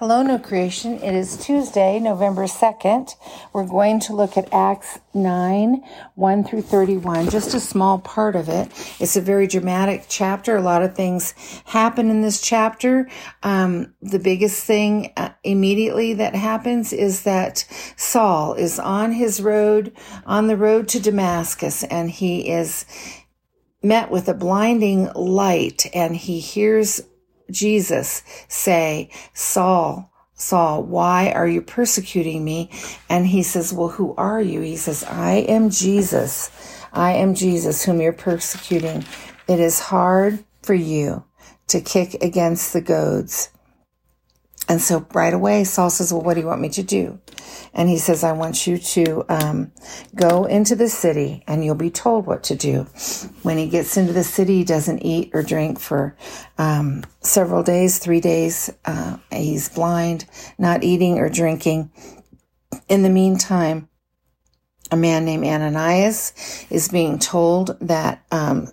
Hello, New Creation. It is Tuesday, November 2nd. We're going to look at Acts 9, 1 through 31, just a small part of it. It's a very dramatic chapter. A lot of things happen in this chapter. Um, the biggest thing uh, immediately that happens is that Saul is on his road, on the road to Damascus, and he is met with a blinding light and he hears Jesus say, Saul, Saul, why are you persecuting me? And he says, well, who are you? He says, I am Jesus. I am Jesus whom you're persecuting. It is hard for you to kick against the goads. And so right away, Saul says, well, what do you want me to do? And he says, I want you to um, go into the city and you'll be told what to do. When he gets into the city, he doesn't eat or drink for um, several days, three days. Uh, he's blind, not eating or drinking. In the meantime, a man named Ananias is being told that um,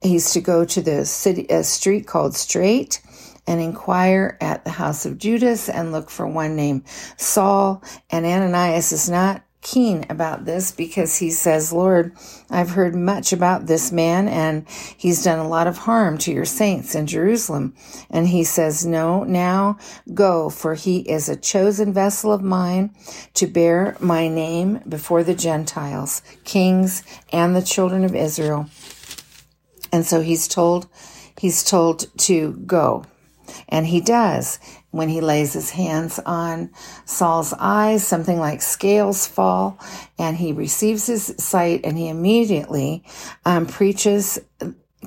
he's to go to the city, a street called Straight and inquire the house of Judas and look for one named Saul. And Ananias is not keen about this because he says, Lord, I've heard much about this man and he's done a lot of harm to your saints in Jerusalem. And he says, no, now go for he is a chosen vessel of mine to bear my name before the Gentiles, kings and the children of Israel. And so he's told, he's told to go. And he does. When he lays his hands on Saul's eyes, something like scales fall, and he receives his sight, and he immediately um, preaches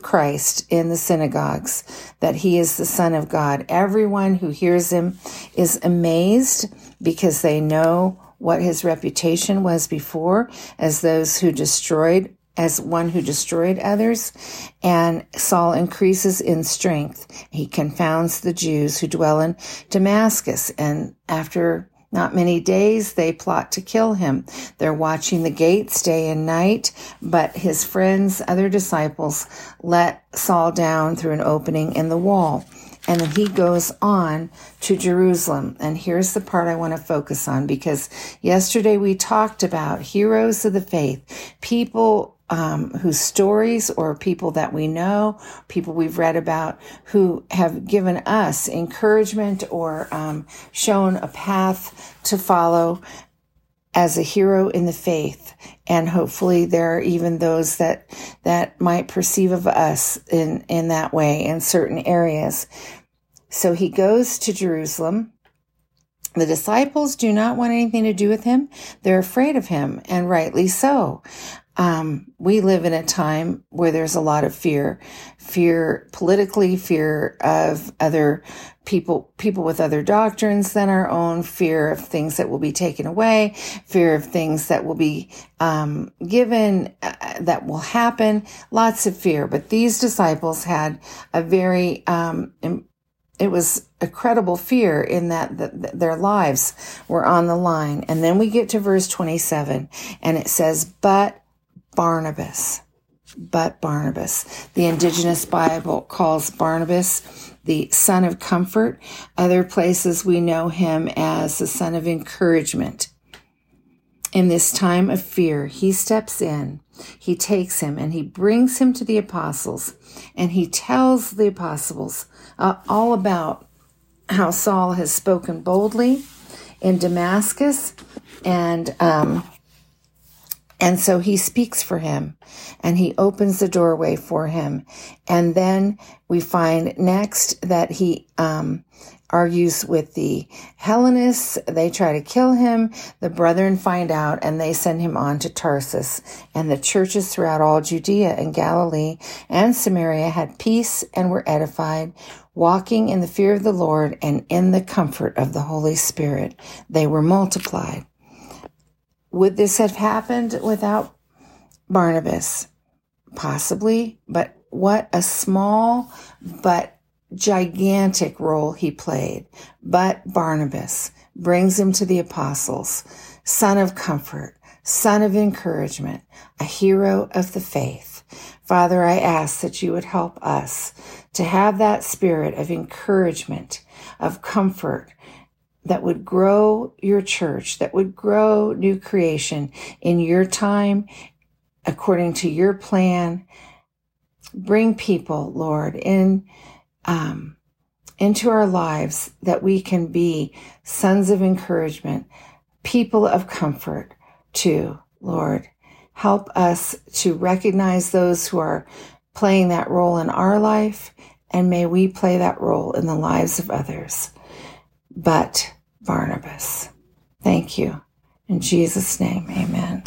Christ in the synagogues, that he is the Son of God. Everyone who hears him is amazed because they know what his reputation was before as those who destroyed as one who destroyed others, and Saul increases in strength. He confounds the Jews who dwell in Damascus, and after not many days, they plot to kill him. They're watching the gates day and night, but his friends, other disciples, let Saul down through an opening in the wall. And then he goes on to Jerusalem. And here's the part I want to focus on because yesterday we talked about heroes of the faith, people um, whose stories or people that we know, people we've read about who have given us encouragement or um, shown a path to follow as a hero in the faith. And hopefully there are even those that, that might perceive of us in, in that way in certain areas. So he goes to Jerusalem. The disciples do not want anything to do with him. They're afraid of him, and rightly so. Um, we live in a time where there's a lot of fear, fear politically, fear of other people, people with other doctrines than our own, fear of things that will be taken away, fear of things that will be um, given, uh, that will happen. Lots of fear. But these disciples had a very um, it was a credible fear in that the, the, their lives were on the line. And then we get to verse 27 and it says, but Barnabas. But Barnabas. The indigenous Bible calls Barnabas the son of comfort. Other places we know him as the son of encouragement. In this time of fear, he steps in, he takes him, and he brings him to the apostles, and he tells the apostles uh, all about how Saul has spoken boldly in Damascus and um, and so he speaks for him and he opens the doorway for him. And then we find next that he, um, argues with the Hellenists. They try to kill him. The brethren find out and they send him on to Tarsus. And the churches throughout all Judea and Galilee and Samaria had peace and were edified, walking in the fear of the Lord and in the comfort of the Holy Spirit. They were multiplied. Would this have happened without Barnabas? Possibly, but what a small but gigantic role he played. But Barnabas brings him to the apostles, son of comfort, son of encouragement, a hero of the faith. Father, I ask that you would help us to have that spirit of encouragement, of comfort, that would grow your church, that would grow new creation in your time, according to your plan. Bring people, Lord, in, um, into our lives that we can be sons of encouragement, people of comfort too, Lord. Help us to recognize those who are playing that role in our life, and may we play that role in the lives of others. But Barnabas, thank you. In Jesus' name, amen.